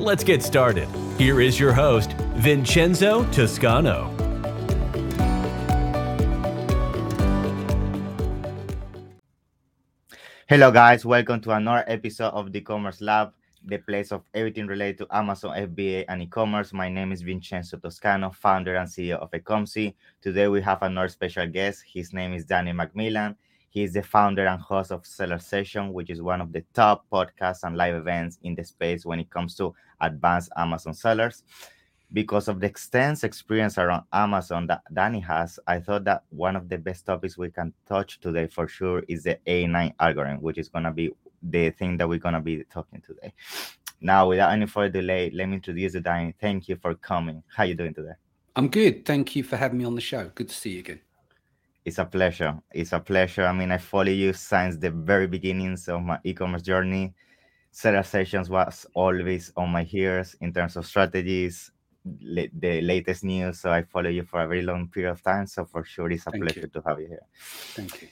Let's get started. Here is your host, Vincenzo Toscano. Hello, guys. Welcome to another episode of the Commerce Lab, the place of everything related to Amazon FBA and e-commerce. My name is Vincenzo Toscano, founder and CEO of Ecomcy. Today we have another special guest. His name is Danny McMillan. He is the founder and host of Seller Session, which is one of the top podcasts and live events in the space when it comes to advanced Amazon sellers. Because of the extensive experience around Amazon that Danny has, I thought that one of the best topics we can touch today for sure is the A9 algorithm, which is going to be the thing that we're going to be talking today. Now, without any further delay, let me introduce you, Danny. Thank you for coming. How you doing today? I'm good. Thank you for having me on the show. Good to see you again. It's a pleasure. It's a pleasure. I mean, I follow you since the very beginnings of my e-commerce journey. Seller Sessions was always on my ears in terms of strategies, the latest news. So I follow you for a very long period of time. So for sure, it's a Thank pleasure you. to have you here. Thank you.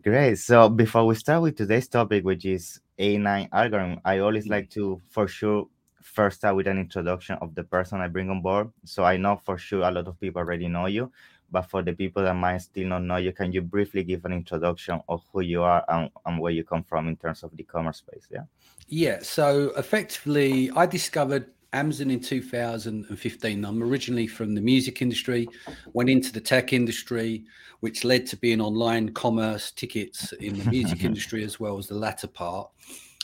Great. So before we start with today's topic, which is A9 algorithm, I always Mm. like to, for sure, first start with an introduction of the person I bring on board. So I know for sure a lot of people already know you, but for the people that might still not know you, can you briefly give an introduction of who you are and, and where you come from in terms of the commerce space? Yeah. Yeah. So effectively, I discovered Amazon in 2015. I'm originally from the music industry, went into the tech industry, which led to being online commerce tickets in the music industry as well as the latter part.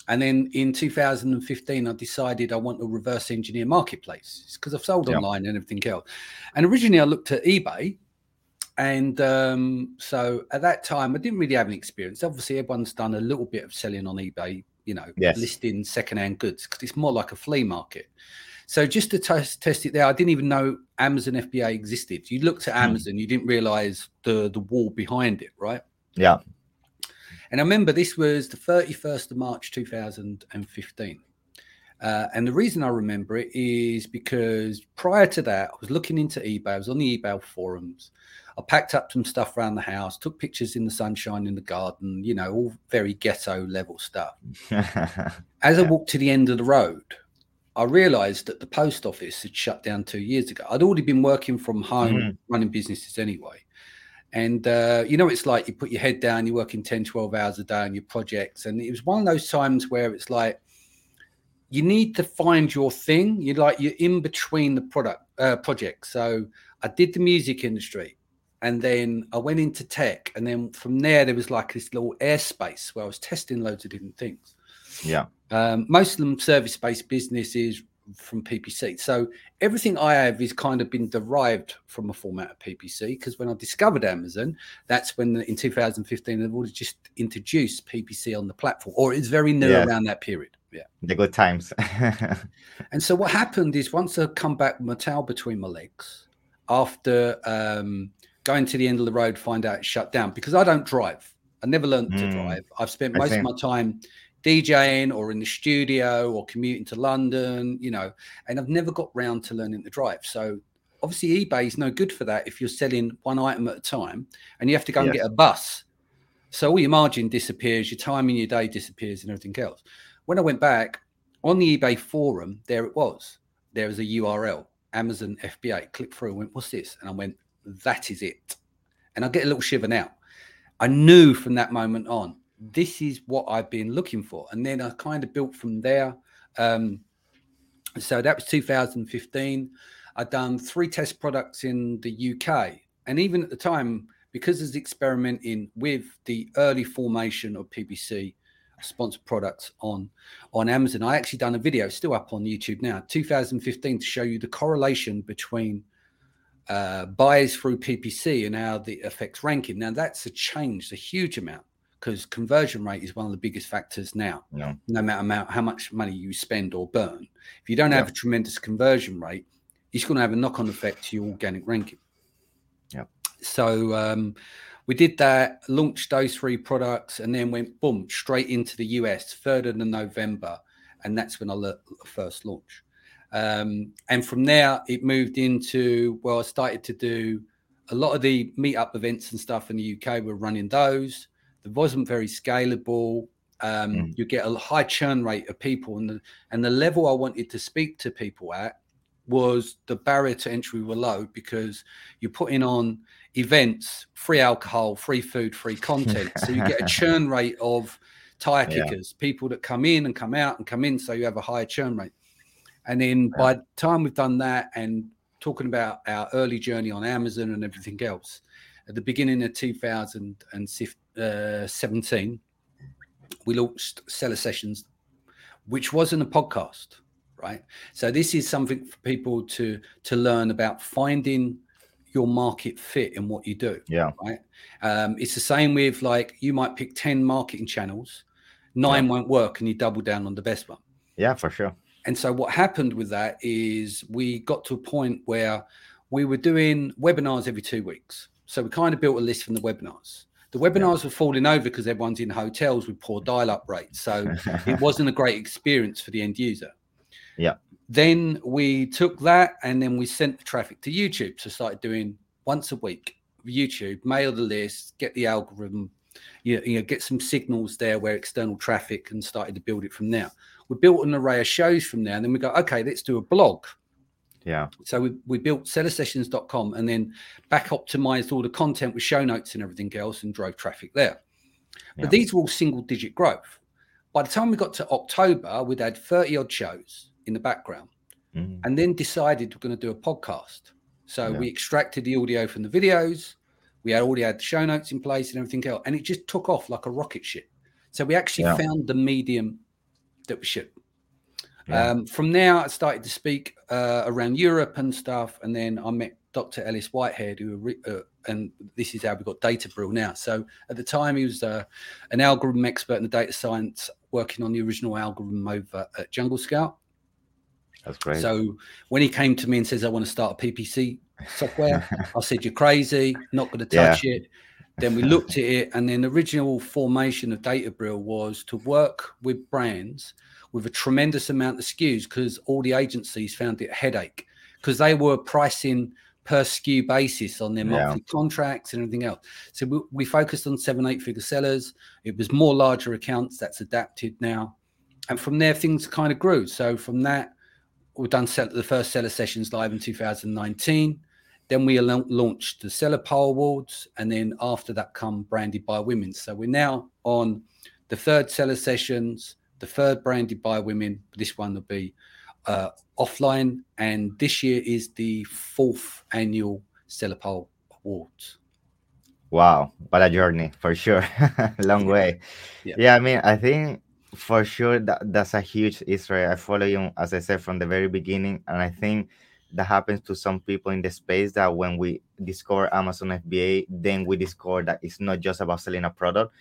And then in 2015, I decided I want to reverse engineer marketplaces because I've sold Yeah. online and everything else. And originally, I looked at eBay. And um, so at that time, I didn't really have any experience. Obviously, everyone's done a little bit of selling on eBay, you know, Yes. listing secondhand goods because it's more like a flea market. So just to test, test it there, I didn't even know Amazon FBA existed. You looked at Hmm. Amazon, you didn't realize the the wall behind it, right? Yeah. And I remember this was the 31st of March 2015. Uh, and the reason I remember it is because prior to that, I was looking into eBay. I was on the eBay forums. I packed up some stuff around the house, took pictures in the sunshine in the garden, you know, all very ghetto level stuff. As I walked to the end of the road, I realized that the post office had shut down two years ago. I'd already been working from home, Mhm. running businesses anyway. And, uh, you know, it's like you put your head down, you're working 10, 12 hours a day on your projects. And it was one of those times where it's like, you need to find your thing. You're like, you're in between the product uh, projects. So I did the music industry and then I went into tech. And then from there, there was like this little airspace where I was testing loads of different things. yeah. Um, most of them service based businesses from PPC. So everything I have is kind of been derived from a format of PPC because when I discovered Amazon, that's when in 2015 they've already just introduced PPC on the platform, or it's very new Yes. around that period. Yeah. The good times. And so what happened is once I come back with my tail between my legs after um, going to the end of the road, find out it's shut down because I don't drive. I never learned to Mm. drive. I've spent most of my time DJing or in the studio or commuting to London, you know, and I've never got round to learning to drive. So obviously eBay is no good for that if you're selling one item at a time and you have to go and Yes. get a bus. So all your margin disappears, your time in your day disappears, and everything else. When I went back on the eBay forum, there it was. There was a URL, Amazon FBA. Click through and went, What's this? And I went, That is it. And I get a little shiver now. I knew from that moment on, this is what I've been looking for. And then I kind of built from there. Um, so that was 2015. I'd done three test products in the UK. And even at the time, because I was experimenting with the early formation of PPC sponsored products on on Amazon, I actually done a video, still up on YouTube now, 2015, to show you the correlation between uh, buys through PPC and how the affects ranking. Now that's a change, a huge amount because conversion rate is one of the biggest factors now. No. No matter amount, how much money you spend or burn, if you don't Yeah. have a tremendous conversion rate, it's going to have a knock-on effect to your organic ranking. Yeah. So um, we did that, launched those three products, and then went boom straight into the US, third of November, and that's when I le- first launched. Um, and from there, it moved into well, I started to do a lot of the meetup events and stuff in the UK. We're running those. It wasn't very scalable. Um, Mm. You get a high churn rate of people, and the and the level I wanted to speak to people at was the barrier to entry were low because you're putting on events, free alcohol, free food, free content. so you get a churn rate of tire Yeah. kickers, people that come in and come out and come in. So you have a higher churn rate. And then Yeah. by the time we've done that and talking about our early journey on Amazon and everything else, at the beginning of 2017, we launched Seller Sessions, which wasn't a podcast, right? So this is something for people to to learn about finding your market fit in what you do Yeah. right? Um, it's the same with like you might pick 10 marketing channels, nine won't work, and you double down on the best one. Yeah, for sure. And so what happened with that is we got to a point where we were doing webinars every two weeks. So we kind of built a list from the webinars. The webinars were falling over because everyone's in hotels with poor dial-up rates. So it wasn't a great experience for the end user. Yeah. Then we took that and then we sent the traffic to YouTube. So started doing once a week YouTube, mail the list, get the algorithm, you, you know, get some signals there where external traffic and started to build it from there. We built an array of shows from there, and then we go, okay, let's do a blog. yeah. So we, we built sellersessions.com and then back optimized all the content with show notes and everything else and drove traffic there. Yeah. But these were all single digit growth. By the time we got to October, we'd had 30 odd shows in the background Mhm. and then decided we're going to do a podcast. So Yeah. we extracted the audio from the videos. We had already had the show notes in place and everything else, and it just took off like a rocket ship. So we actually Yeah. found the medium that we should. Yeah. Um, from there, I started to speak uh, around Europe and stuff, and then I met Dr. Ellis Whitehead, who re- uh, and this is how we got Databrill now. So at the time, he was uh, an algorithm expert in the data science, working on the original algorithm over at Jungle Scout. That's great. So when he came to me and says, I want to start a PPC software, I said, You're crazy, not going to touch it. Then we looked at it, and then the original formation of Databrill was to work with brands with a tremendous amount of SKUs because all the agencies found it a headache because they were pricing per SKU basis on their Yeah. monthly contracts and everything else. So we, we focused on seven, eight figure sellers. It was more larger accounts that's adapted now. And from there, things kind of grew. So from that, we've done sell- the first seller sessions live in 2019. Then we launched the Seller Power Awards, and then after that, come branded by women. So we're now on the third seller sessions, the third branded by women. This one will be uh, offline, and this year is the fourth annual Seller Power Awards. Wow, what a journey for sure. Long way. Yeah. Yeah. I mean, I think for sure that that's a huge Israel. I follow you, as I said, from the very beginning. And I think that happens to some people in the space that when we discover Amazon FBA, then we discover that it's not just about selling a product.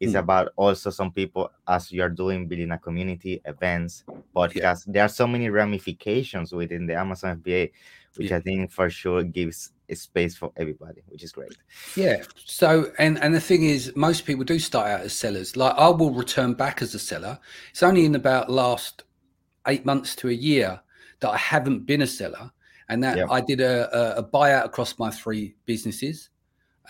It's Mm. about also some people, as you're doing, building a community, events, podcasts. There are so many ramifications within the Amazon FBA, which Yeah. I think for sure gives a space for everybody, which is great. Yeah. So, and and the thing is, most people do start out as sellers. Like I will return back as a seller. It's only in about last eight months to a year that I haven't been a seller, and that. I did a, a, a buyout across my three businesses.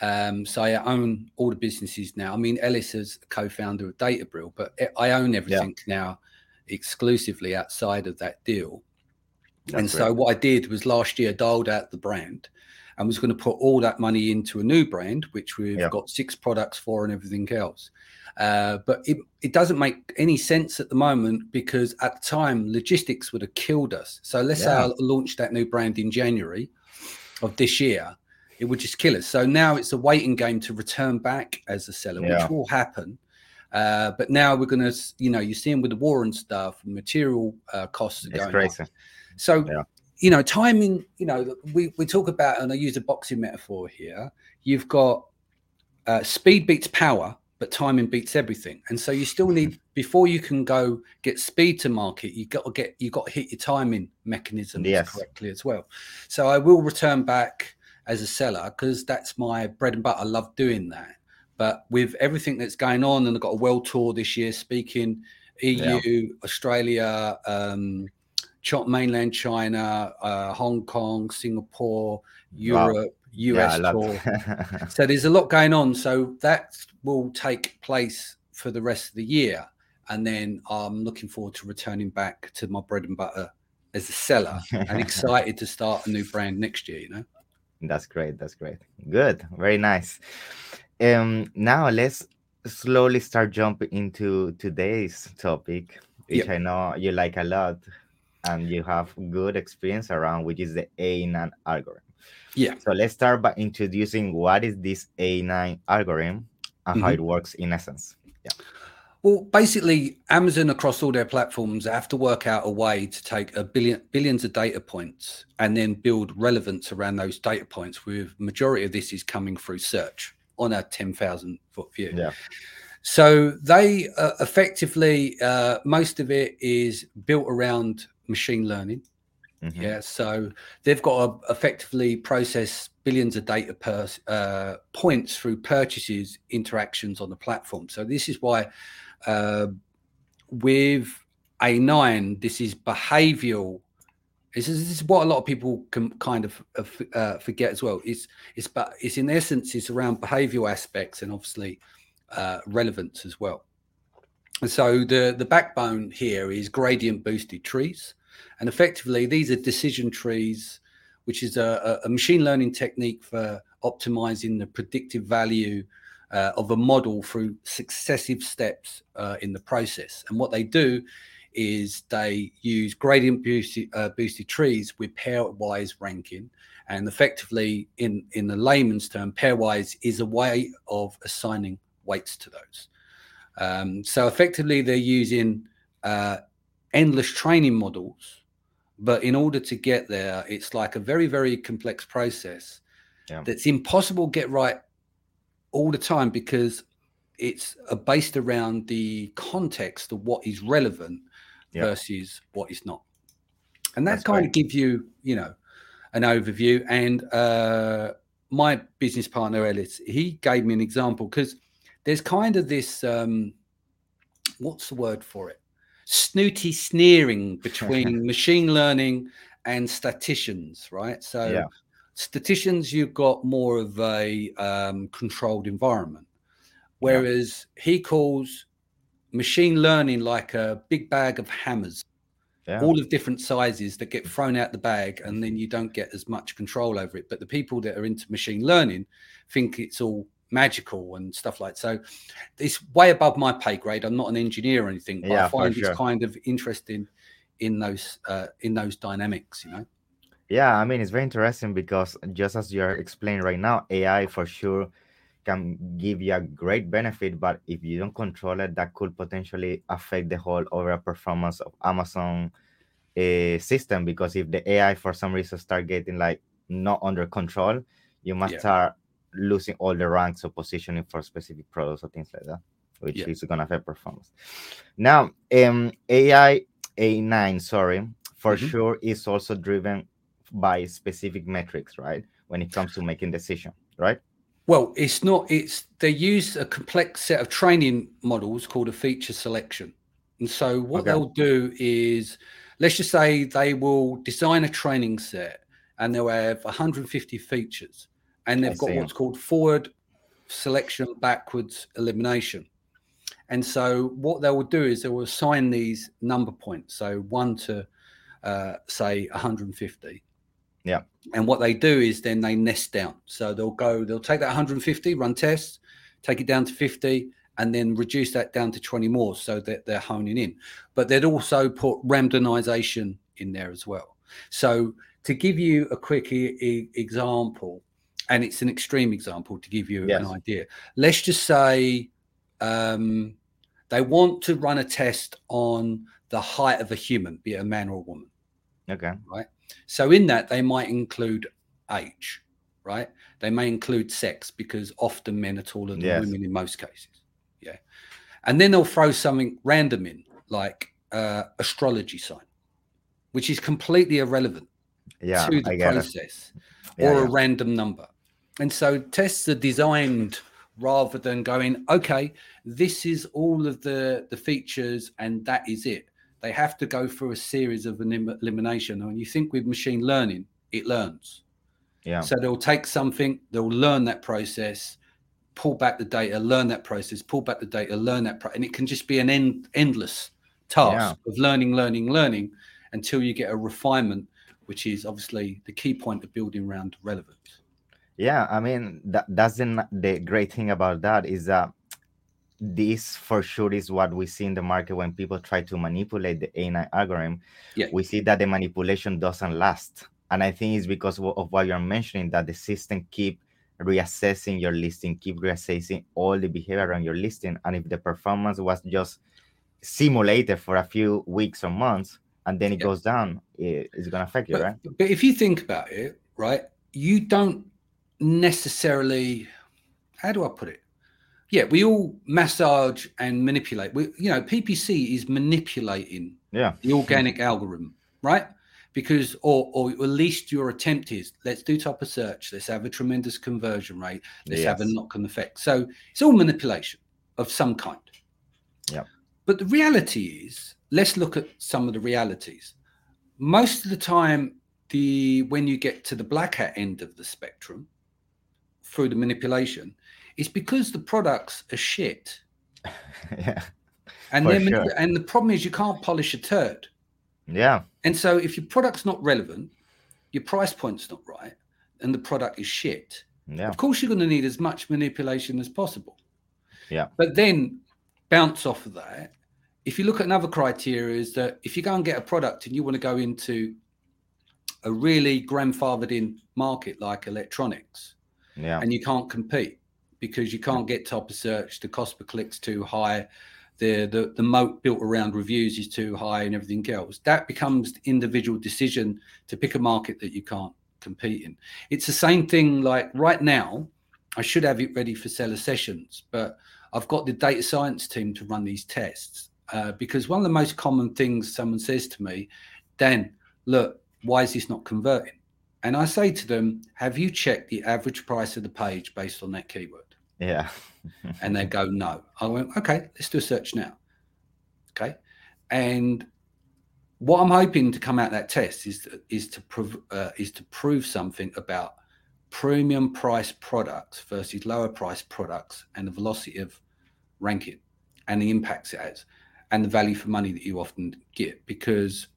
Um, so I own all the businesses now. I mean, Ellis is co-founder of Databrill, but I own everything now exclusively outside of that deal. and so what I did was last year dialed out the brand and was going to put all that money into a new brand, which we've got six products for and everything else. Uh, but it, it doesn't make any sense at the moment because at the time logistics would have killed us. So let's say I launched that new brand in January of this year, it would just kill us. So now it's a waiting game to return back as a seller, Yeah. which will happen. Uh, but now we're going to, you know, you're seeing with the war and stuff, material uh, costs are It's going up. crazy. So, Yeah. you know, timing, you know, we, we talk about, and I use a boxing metaphor here, you've got uh, speed beats power but timing beats everything. And so you still need before you can go get speed to market, you got to get you got to hit your timing mechanisms Yes. correctly as well. So I will return back as a seller because that's my bread and butter. I love doing that. But with everything that's going on, and I've got a world tour this year, speaking EU, Australia, um, mainland China, uh, Hong Kong, Singapore, Europe, Yeah, US a lot. tour. So there's a lot going on. So that will take place for the rest of the year. And then I'm looking forward to returning back to my bread and butter as a seller and excited to start a new brand next year, you know? That's great. That's great. Good. Very nice. Um, now let's slowly start jumping into today's topic, which Yep. I know you like a lot and you have good experience around, which is the A9 algorithm. Yeah. So let's start by introducing what is this A9 algorithm and how Mhm. it works in essence. Yeah. Well, basically, Amazon across all their platforms have to work out a way to take a billion billions of data points and then build relevance around those data points. With majority of this is coming through search on a ten thousand foot view. Yeah. So they uh, effectively uh, most of it is built around machine learning. Mhm. Yeah, so they've got to effectively process billions of data per uh, points through purchases, interactions on the platform. So this is why uh, with A9, this is behavioural. This is, this is what a lot of people can kind of uh, uh, forget as well. It's it's but it's in essence it's around behavioural aspects and obviously uh, relevance as well. And so the the backbone here is gradient boosted trees. And effectively, these are decision trees, which is a, a machine learning technique for optimizing the predictive value uh, of a model through successive steps uh, in the process. And what they do is they use gradient boosted, uh, boosted trees with pairwise ranking. And effectively, in, in the layman's term, pairwise is a way of assigning weights to those. Um, so effectively, they're using uh, endless training models but in order to get there it's like a very very complex process Yeah. that's impossible to get right all the time because it's uh, based around the context of what is relevant Yeah. versus what is not and that That's kind great. of gives you you know an overview and uh my business partner ellis he gave me an example because there's kind of this um what's the word for it snooty sneering between machine learning and statisticians right? So Yeah. statisticians you've got more of a um, controlled environment. Whereas he calls machine learning like a big bag of hammers. Yeah. all of different sizes that get thrown out the bag and then you don't get as much control over it. But the people that are into machine learning think it's all magical and stuff like so it's way above my pay grade i'm not an engineer or anything but Yeah, i find sure. it's kind of interesting in those uh, in those dynamics you know Yeah, I mean, it's very interesting because just as you're explaining right now, AI for sure can give you a great benefit, but if you don't control it, that could potentially affect the whole overall performance of Amazon uh, system. Because if the AI for some reason start getting like not under control, you must Yeah. start losing all the ranks of positioning for specific products or things like that, which Yeah. is gonna affect performance. Now, um, AI A9, sorry, for Mhm. sure is also driven by specific metrics, right? When it comes to making decision, right? well it's not it's they use a complex set of training models called a feature selection and so what Okay. they'll do is let's just say they will design a training set and they'll have 150 features and they've got see. what's called forward selection backwards elimination. And so what they will do is they will assign these number points. So one to uh, say 150 Yeah. and what they do is then they nest down. So they'll go they'll take that 150 run tests take it down to 50 and then reduce that down to 20 more so that they're honing in. But they'd also put randomization in there as well. So to give you a quick e- e- example and it's an extreme example to give you Yes. an idea let's just say um, they want to run a test on the height of a human be it a man or a woman Okay. Right. So in that, they might include age, right? They may include sex because often men are taller than Yes. women in most cases. Yeah. And then they'll throw something random in, like uh, astrology sign, which is completely irrelevant Yeah, to the process Yeah, or yeah. a random number. And so tests are designed rather than going, okay, this is all of the, the features and that is it. They have to go through a series of elim- elimination. And you think with machine learning, it learns. Yeah, So they'll take something, they'll learn that process, pull back the data, learn that process, pull back the data, learn that, pro- and it can just be an end, endless task of learning, learning, learning until you get a refinement, which is obviously the key point of building around relevance. Yeah. I mean, that that's the the great thing about that is that this for sure is what we see in the market when people try to manipulate the A9 algorithm. Yeah. We see that the manipulation doesn't last, and I think it's because of what you're mentioning that the system keep reassessing your listing, keep reassessing all the behavior on your listing, and if the performance was just simulated for a few weeks or months and then it Yeah. goes down, it- it's gonna affect you, But, right? but if you think about it, right, you don't necessarily, how do I put it? Yeah, we all massage and manipulate. We, you know, PPC is manipulating Yeah, the organic algorithm, right? Because, or, or at least your attempt is let's do top of search, let's have a tremendous conversion rate, let's have a knock on effect. So it's all manipulation of some kind. Yeah. But the reality is, let's look at some of the realities. Most of the time, the when you get to the black hat end of the spectrum through the manipulation, it's because the products are shit. yeah, And For sure. and the problem is you can't polish a turd. yeah, And so if your product's not relevant, your price point's not right, and the product is shit, yeah, of course you're going to need as much manipulation as possible. Yeah. But then bounce off of that. If you look at another criteria, is that if you go and get a product and you want to go into a really grandfathered in market like electronics, yeah, and you can't compete because you can't get top of search, the cost per click's too high, the, the the moat built around reviews is too high, and everything else. That becomes the individual decision to pick a market that you can't compete in. It's the same thing. Like right now, I should have it ready for seller sessions, but I've got the data science team to run these tests uh, because one of the most common things someone says to me, Dan, look, why is this not converting? And I say to them, Have you checked the average price of the page based on that keyword? yeah, And they go, No. I went, Okay, let's do a search now. Okay. And what I'm hoping to come out that test is is to prove uh, is to prove something about premium price products versus lower price products and the velocity of ranking and the impacts it has and the value for money that you often get because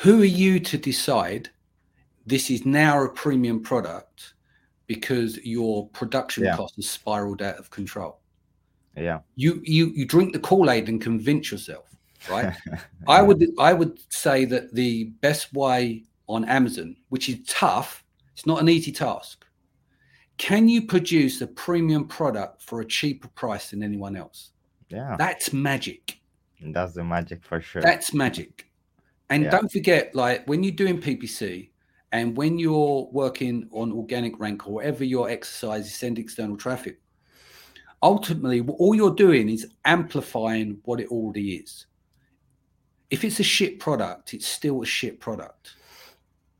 who are you to decide this is now a premium product because your production Yeah. cost has spiraled out of control yeah, you you you drink the kool-aid and convince yourself right i would i would say that the best way on amazon which is tough it's not an easy task can you produce a premium product for a cheaper price than anyone else yeah. that's magic That's the magic for sure. that's magic. And Yeah. don't forget, like when you're doing PPC and when you're working on organic rank or whatever your exercise is send external traffic, ultimately all you're doing is amplifying what it already is. If it's a shit product, it's still a shit product.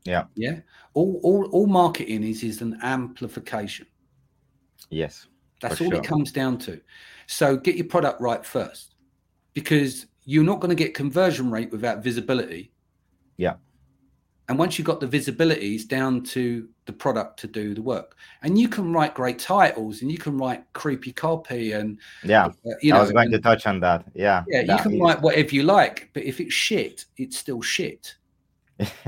Yeah. Yeah. All all, all marketing is is an amplification. yes, That's all sure. it comes down to. So get your product right first, because you're not going to get conversion rate without visibility. Yeah. And once you've got the visibility, it's down to the product to do the work. And you can write great titles, and you can write creepy copy, and yeah. uh, you know, I was going and- to touch on that. Yeah, yeah, you can is- write whatever you like, but if it's shit, it's still shit.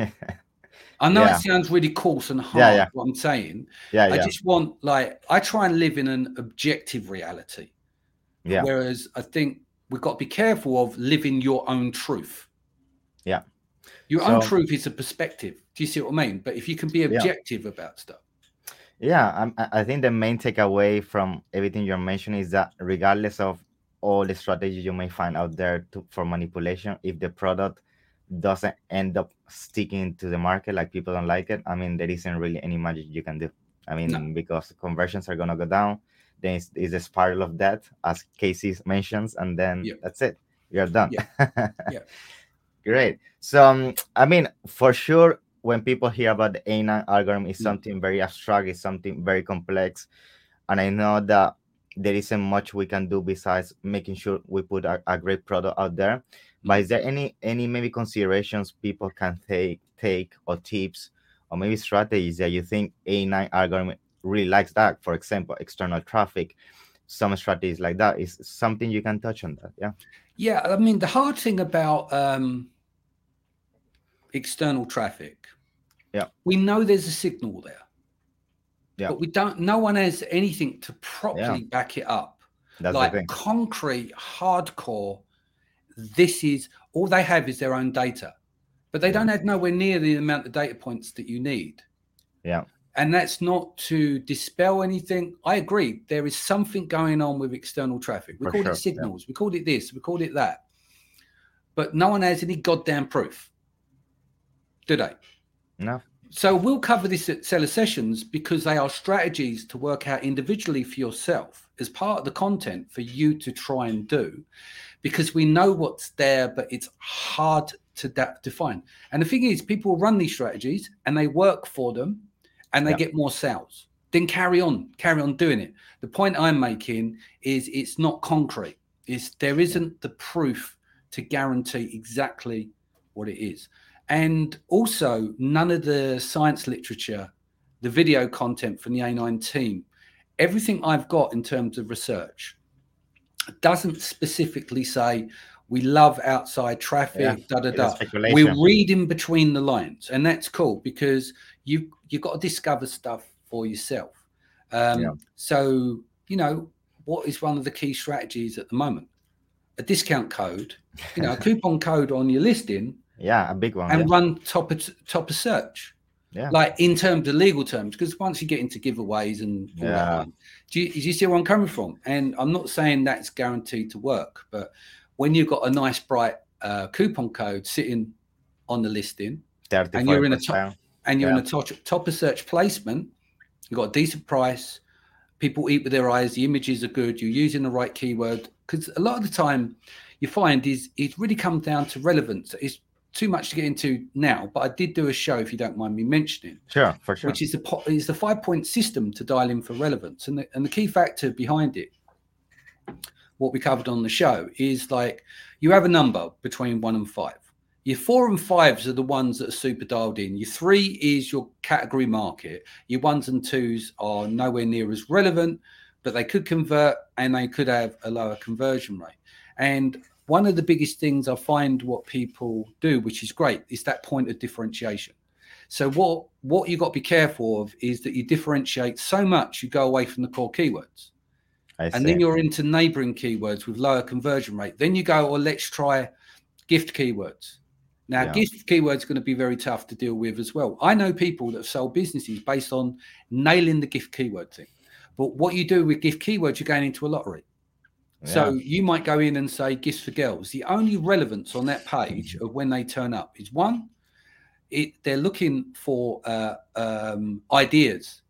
I know Yeah. it sounds really coarse and hard. Yeah, yeah. What I'm saying, yeah, I just want like I try and live in an objective reality. yeah, Whereas I think we've got to be careful of living your own truth. Yeah. Your own truth is a perspective. Do you see what I mean? But if you can be objective about stuff, yeah. I'm, I I think the main takeaway from everything you're mentioning is that regardless of all the strategies you may find out there to, for manipulation, if the product doesn't end up sticking to the market, like people don't like it, I mean, there isn't really any magic you can do. I mean, No. because conversions are gonna go down, then it's, it's a spiral of that, as Casey mentions, and then Yeah. that's it. You're done. Yeah. Yeah. Great. So, um, I mean, for sure, when people hear about the A9 algorithm, it's Mm. something very abstract, it's something very complex. And I know that there isn't much we can do besides making sure we put a, a great product out there. But is there any any maybe considerations people can take take or tips or maybe strategies that you think A9 algorithm really likes that? For example, external traffic, some strategies like that is something you can touch on that. Yeah. Yeah, I mean the hard thing about um, external traffic, Yeah. we know there's a signal there, Yeah. but we don't. No one has anything to properly back it up, That's like concrete, hardcore. This is all they have is their own data, but they Yeah. don't have nowhere near the amount of data points that you need. Yeah. And that's not to dispel anything. I agree. There is something going on with external traffic. We For called sure, it yeah. signals. We called it this. We called it that. But no one has any goddamn proof, do they? No. So we'll cover this at seller sessions because they are strategies to work out individually for yourself as part of the content for you to try and do, because we know what's there, but it's hard to da- define. And the thing is, people run these strategies and they work for them, and they Yeah. get more sales. Then carry on, carry on doing it. The point I'm making is it's not concrete. Is there isn't the proof to guarantee exactly what it is. And also, none of the science literature, the video content from the A9 team, everything I've got in terms of research doesn't specifically say we love outside traffic, Yeah, da da da. We're reading between the lines, and that's cool because you you've got to discover stuff for yourself. Um, Yeah. So you know what is one of the key strategies at the moment? A discount code, you know, a coupon code on your listing, yeah, a big one. and yeah. run top of top of search. Yeah. Like in terms of legal terms, because once you get into giveaways and all that Yeah. one, do you, do you see where I'm coming from? And I'm not saying that's guaranteed to work, but when you've got a nice bright uh, coupon code sitting on the listing, and you're in a 40%. and you're Yeah. in a top, top of search placement, you've got a decent price, people eat with their eyes, the images are good, you're using the right keyword. Because a lot of the time you find is it really comes down to relevance. It's too much to get into now, but I did do a show, if you don't mind me mentioning, Sure, for sure. which is the is the five point system to dial in for relevance, and the, and the key factor behind it, what we covered on the show, is like you have a number between one and five. Your four and fives are the ones that are super dialed in. Your three is your category market. Your ones and twos are nowhere near as relevant, but they could convert and they could have a lower conversion rate. And one of the biggest things I find what people do, which is great, is that point of differentiation. So what what you got to be careful of is that you differentiate so much you go away from the core keywords, and then you're into neighboring keywords with lower conversion rate. Then you go, well, let's try gift keywords. Now, Yeah. gift keywords are going to be very tough to deal with as well. I know people that have sold businesses based on nailing the gift keyword thing. But what you do with gift keywords, you're going into a lottery. So you might go in and say gifts for girls. The only relevance on that page of when they turn up is one, it they're looking for uh, um, ideas.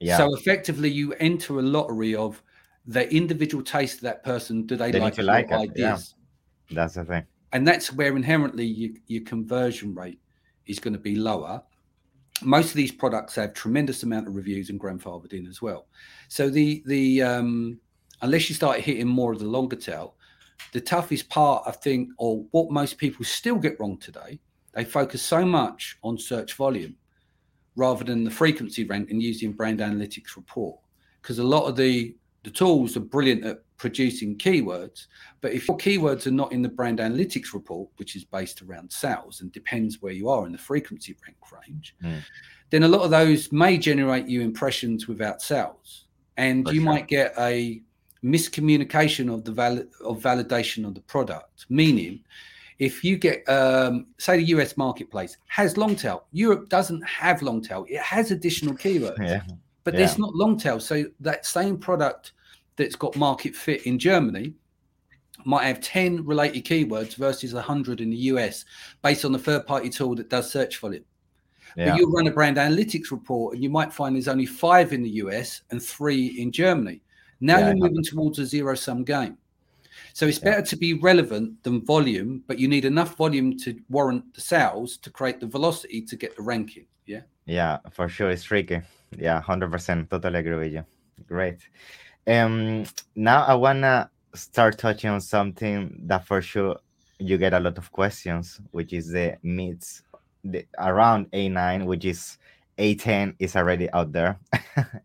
Yeah. So effectively, you enter a lottery of the individual taste of that person. Do they, They like, like it, yeah. ideas? that's the thing. And that's where inherently you, your conversion rate is going to be lower. Most of these products have tremendous amount of reviews and grandfathered in as well. So the the um, unless you start hitting more of the longer tail, the toughest part I think, or what most people still get wrong today, they focus so much on search volume rather than the frequency rank and using brand analytics report. Because a lot of the the tools are brilliant at producing keywords, but if your keywords are not in the brand analytics report, which is based around sales and depends where you are in the frequency rank range, Mm. then a lot of those may generate you impressions without sales. And For you sure. might get a miscommunication of the valid of validation of the product. Meaning, if you get um, say the US marketplace has long tail, Europe doesn't have long tail. It has additional keywords Yeah. but Yeah. there's not long tail. So that same product that's got market fit in Germany might have 10 related keywords versus 100 in the US based on the third party tool that does search for volume. But you run a brand analytics report and you might find there's only five in the US and three in Germany. Now Yeah, you're moving towards a zero sum game. So it's Yeah. better to be relevant than volume, but you need enough volume to warrant the sales to create the velocity to get the ranking. Yeah. Yeah, for sure, it's tricky. Yeah, hundred percent, totally agree with you. Great. Um, now I wanna start touching on something that for sure you get a lot of questions, which is the myths the, around A9, which is A10 is already out there.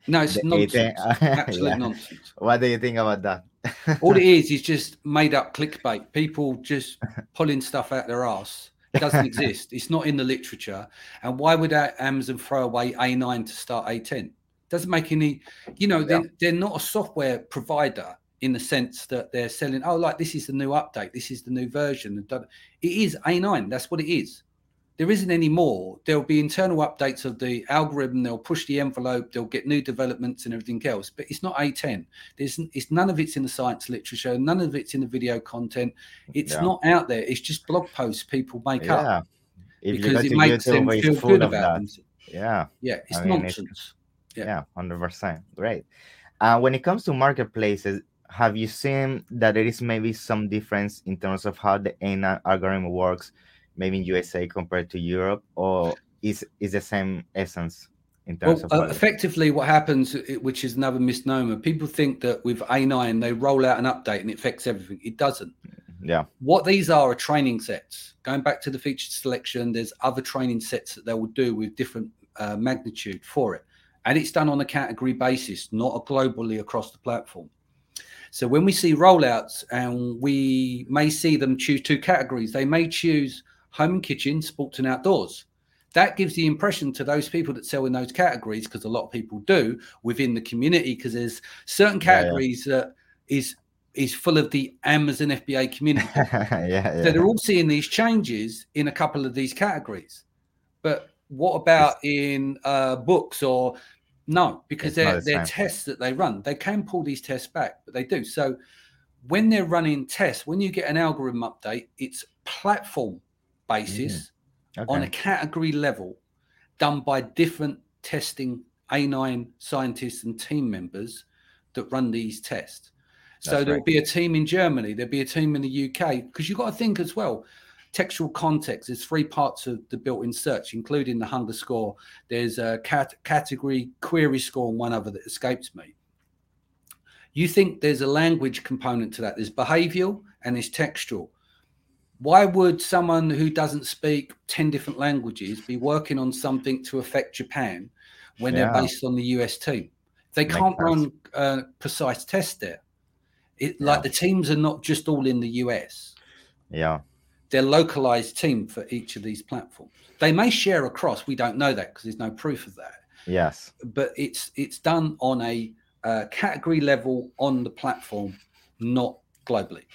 No, it's nonsense. A10 Absolute Yeah. nonsense. What do you think about that? All it is is just made up clickbait. People just pulling stuff out their ass. It doesn't exist. It's not in the literature. And why would Amazon throw away A9 to start A10? Doesn't make any. You know, they're, they're not a software provider in the sense that they're selling. Oh, like this is the new update. This is the new version. It is A9. That's what it is. There isn't any more. There'll be internal updates of the algorithm. They'll push the envelope. They'll get new developments and everything else. But it's not A10. There's it's none of it's in the science literature. None of it's in the video content. It's Yeah. not out there. It's just blog posts people make up If because it makes them feel good about that. themselves. Yeah. Yeah, it's I mean, nonsense. Yeah. Yeah, hundred percent. Great. Uh, when it comes to marketplaces, have you seen that there is maybe some difference in terms of how the A9 algorithm works, maybe in USA compared to Europe, or is is the same essence in Well, terms of? uh, effectively, what happens, which is another misnomer, people think that with A9 they roll out an update and it affects everything. It doesn't. yeah, What these are are training sets. Going back to the feature selection, there's other training sets that they will do with different uh, magnitude for it, and it's done on a category basis, not a globally across the platform. So when we see rollouts, and we may see them choose two categories, they may choose home and kitchen, sports and outdoors. That gives the impression to those people that sell in those categories, because a lot of people do within the community, because there's certain Yeah, yeah. categories that is is full of the Amazon FBA community. yeah, yeah. So they're all seeing these changes in a couple of these categories. But what about in uh, books or no? Because they're, the they're tests that they run. They can pull these tests back, but they do. So when they're running tests, when you get an algorithm update, it's platform basis mm-hmm. on a category level done by different testing A9 scientists and team members that run these tests. So there'll right. be a team in Germany, there'll be a team in the UK, because you've got to think as well. Textual context, there's three parts of the built in search, including the hunger score. There's a cat- category query score and one other that escapes me. You think there's a language component to that, there's behavioral and there's textual why would someone who doesn't speak 10 different languages be working on something to affect Japan when Yeah. they're based on the US team? They Makes can't sense. run uh, precise tests there. It, Like the teams are not just all in the US, Yeah, they're localized team for each of these platforms. They may share across, we don't know that because there's no proof of that. yes, But it's it's done on a uh, category level on the platform, not globally.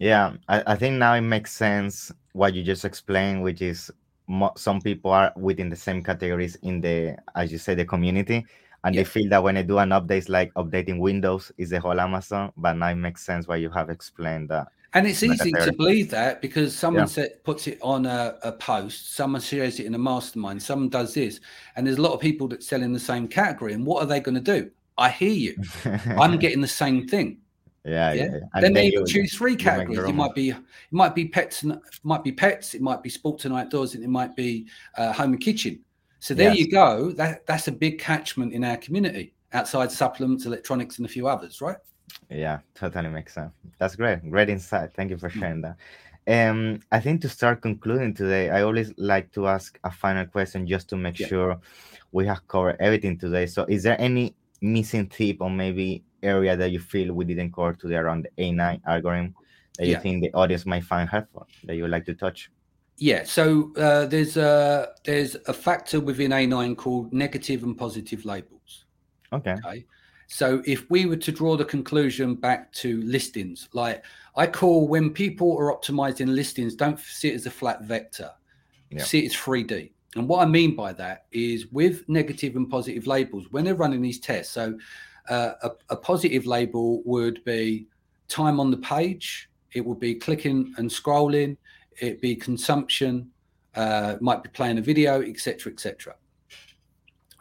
Yeah. I, I think now it makes sense what you just explained, which is mo- some people are within the same categories in the, as you say, the community, and Yeah. they feel that when they do an update, it's like updating Windows is the whole Amazon. But now it makes sense why you have explained that. And it's easy to believe that because someone Yeah. set, puts it on a, a post, someone shares it in a mastermind, someone does this, and there's a lot of people that sell in the same category. And what are they going to do? I hear you. I'm getting the same thing. Yeah, yeah. Yeah. then they you- choose three categories. It might be it might be pets and might be pets. It might be sports and outdoors, and it might be uh, home and kitchen. So there Yes. you go. That that's a big catchment in our community outside supplements, electronics, and a few others, right? Yeah, totally makes sense. That's great. Great insight. Thank you for Mm. sharing that. Um, I think to start concluding today, I always like to ask a final question just to make Yeah. sure we have covered everything today. So, is there any missing tip or maybe area that you feel we didn't cover today around the A9 algorithm that you think the audience might find helpful that you would like to touch? Yeah, so uh, there's a there's a factor within A9 called negative and positive labels. Okay. Okay, so if we were to draw the conclusion back to listings, like I call when people are optimizing listings, don't see it as a flat vector, Yeah. see it as 3D. And what I mean by that is with negative and positive labels, when they're running these tests, so uh, a, a positive label would be time on the page, it would be clicking and scrolling, it'd be consumption, uh, might be playing a video, etc., etc.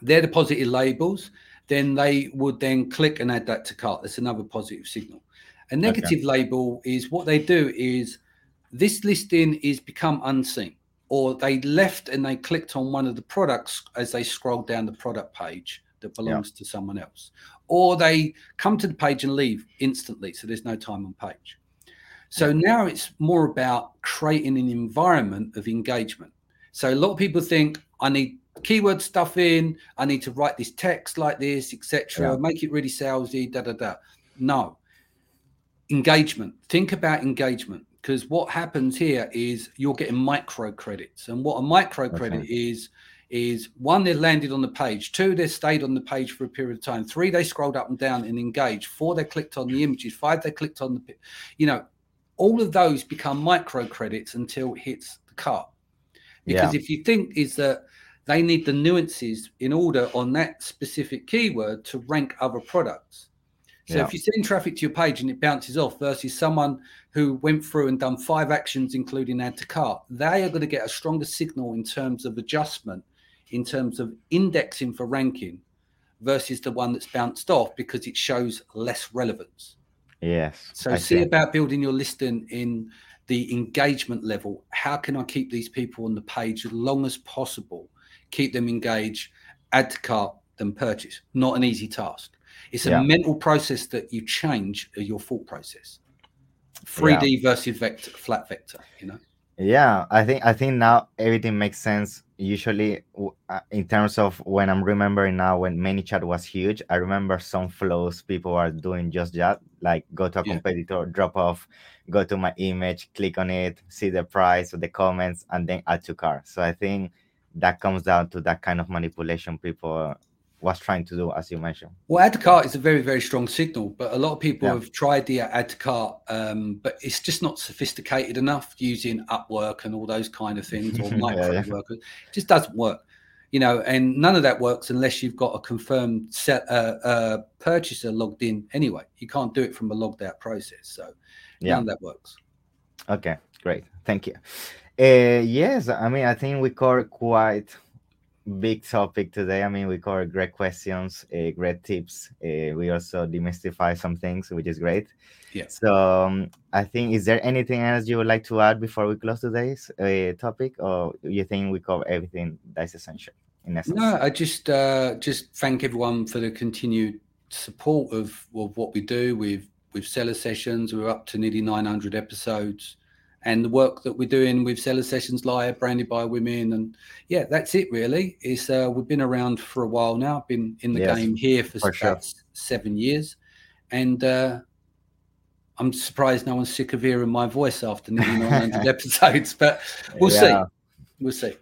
They're the positive labels. Then they would then click and add that to cart. That's another positive signal. A negative okay. label is what they do is this listing is become unseen, or they left and they clicked on one of the products as they scrolled down the product page that belongs yeah. to someone else, or they come to the page and leave instantly, so there's no time on page. So now it's more about creating an environment of engagement. So a lot of people think I need keyword stuff in, I need to write this text like this, etc. Yeah. Make it really salesy, da da da. No, engagement. Think about engagement because what happens here is you're getting micro credits, and what a micro credit okay. is is one they landed on the page, two they stayed on the page for a period of time, three they scrolled up and down and engaged, four they clicked on the images, five they clicked on the, you know, all of those become micro credits until it hits the cart. Because yeah. if you think is that they need the nuances in order on that specific keyword to rank other products. So yeah. if you send traffic to your page and it bounces off versus someone who went through and done five actions, including add to cart, they are going to get a stronger signal in terms of adjustment, in terms of indexing for ranking versus the one that's bounced off because it shows less relevance. Yes. So I see, about building your listing in the engagement level. How can I keep these people on the page as long as possible? Keep them engaged, add to cart, then purchase. Not an easy task. It's a yeah. mental process that you change uh, your thought process. 3D yeah. versus vector, flat vector, you know? Yeah, I think I think now everything makes sense. Usually, uh, in terms of when I'm remembering now, when ManyChat was huge, I remember some flows people are doing just that, like go to a yeah. competitor, drop off, go to my image, click on it, see the price, of the comments, and then add to cart. So I think that comes down to that kind of manipulation people was trying to do, as you mentioned. Well, add to cart is a very, very strong signal, but a lot of people yeah. have tried the add to cart, um, but it's just not sophisticated enough using Upwork and all those kind of things or micro yeah, yeah. workers. It just doesn't work, you know, and none of that works unless you've got a confirmed set uh, uh, purchaser logged in anyway. You can't do it from a logged out process, so yeah. none of that works. Okay, great, thank you. Uh, yes, I mean, I think we covered quite big topic today. I mean, we cover great questions, uh, great tips. Uh, we also demystify some things, which is great. Yeah. So um, I think, is there anything else you would like to add before we close today's uh, topic, or you think we cover everything that's essential? In essence? No, I just uh, just thank everyone for the continued support of, of what we do with with seller sessions. We're up to nearly 900 episodes and the work that we're doing with Seller Sessions Live, branded by women, and yeah, that's it really. Is uh, we've been around for a while now. Been in the yes, game here for, for sure. seven years, and uh, I'm surprised no one's sick of hearing my voice after nearly 900 episodes. But we'll yeah. see. We'll see.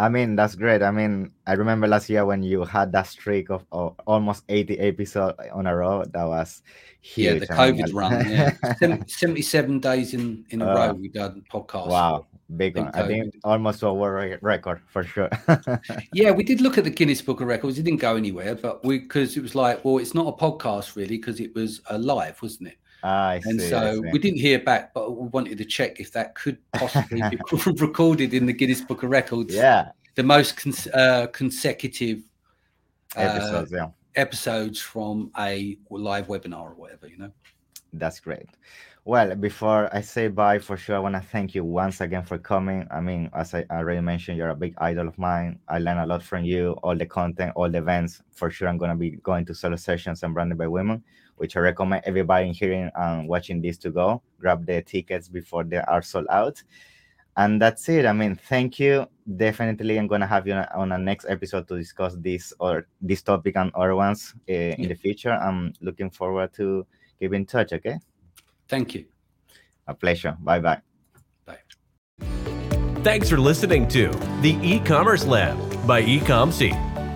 I mean, that's great. I mean, I remember last year when you had that streak of, of almost 80 episodes on a row. That was huge. Yeah, the COVID mean, run. Yeah. 77 days in, in a uh, row we done podcast. Wow. Big one. I think almost a world record for sure. yeah, we did look at the Guinness Book of Records. It didn't go anywhere, but we because it was like, well, it's not a podcast really because it was a live, wasn't it? Ah, and so we didn't hear back, but we wanted to check if that could possibly be recorded in the Guinness Book of Records. Yeah, the most cons- uh, consecutive uh, episodes, yeah. episodes from a live webinar or whatever. You know, that's great. Well, before I say bye, for sure, I want to thank you once again for coming. I mean, as I already mentioned, you're a big idol of mine. I learn a lot from you, all the content, all the events. For sure, I'm going to be going to Seller Sessions and branded by women which I recommend everybody hearing and watching this to go. Grab the tickets before they are sold out. And that's it. I mean, thank you. Definitely, I'm gonna have you on a next episode to discuss this or this topic and other ones uh, in the future. I'm looking forward to keep in touch. Okay. Thank you. A pleasure. Bye bye. Bye. Thanks for listening to the E-commerce Lab by Ecomcy.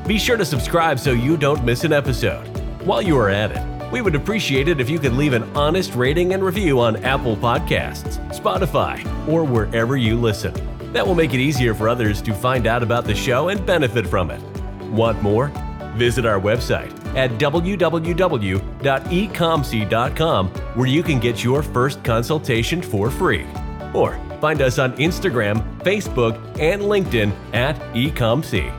Be sure to subscribe so you don't miss an episode. While you are at it we would appreciate it if you could leave an honest rating and review on Apple Podcasts, Spotify, or wherever you listen. That will make it easier for others to find out about the show and benefit from it. Want more? Visit our website at www.ecomcy.com, where you can get your first consultation for free. Or Find us on Instagram, Facebook, and LinkedIn at Ecomcy.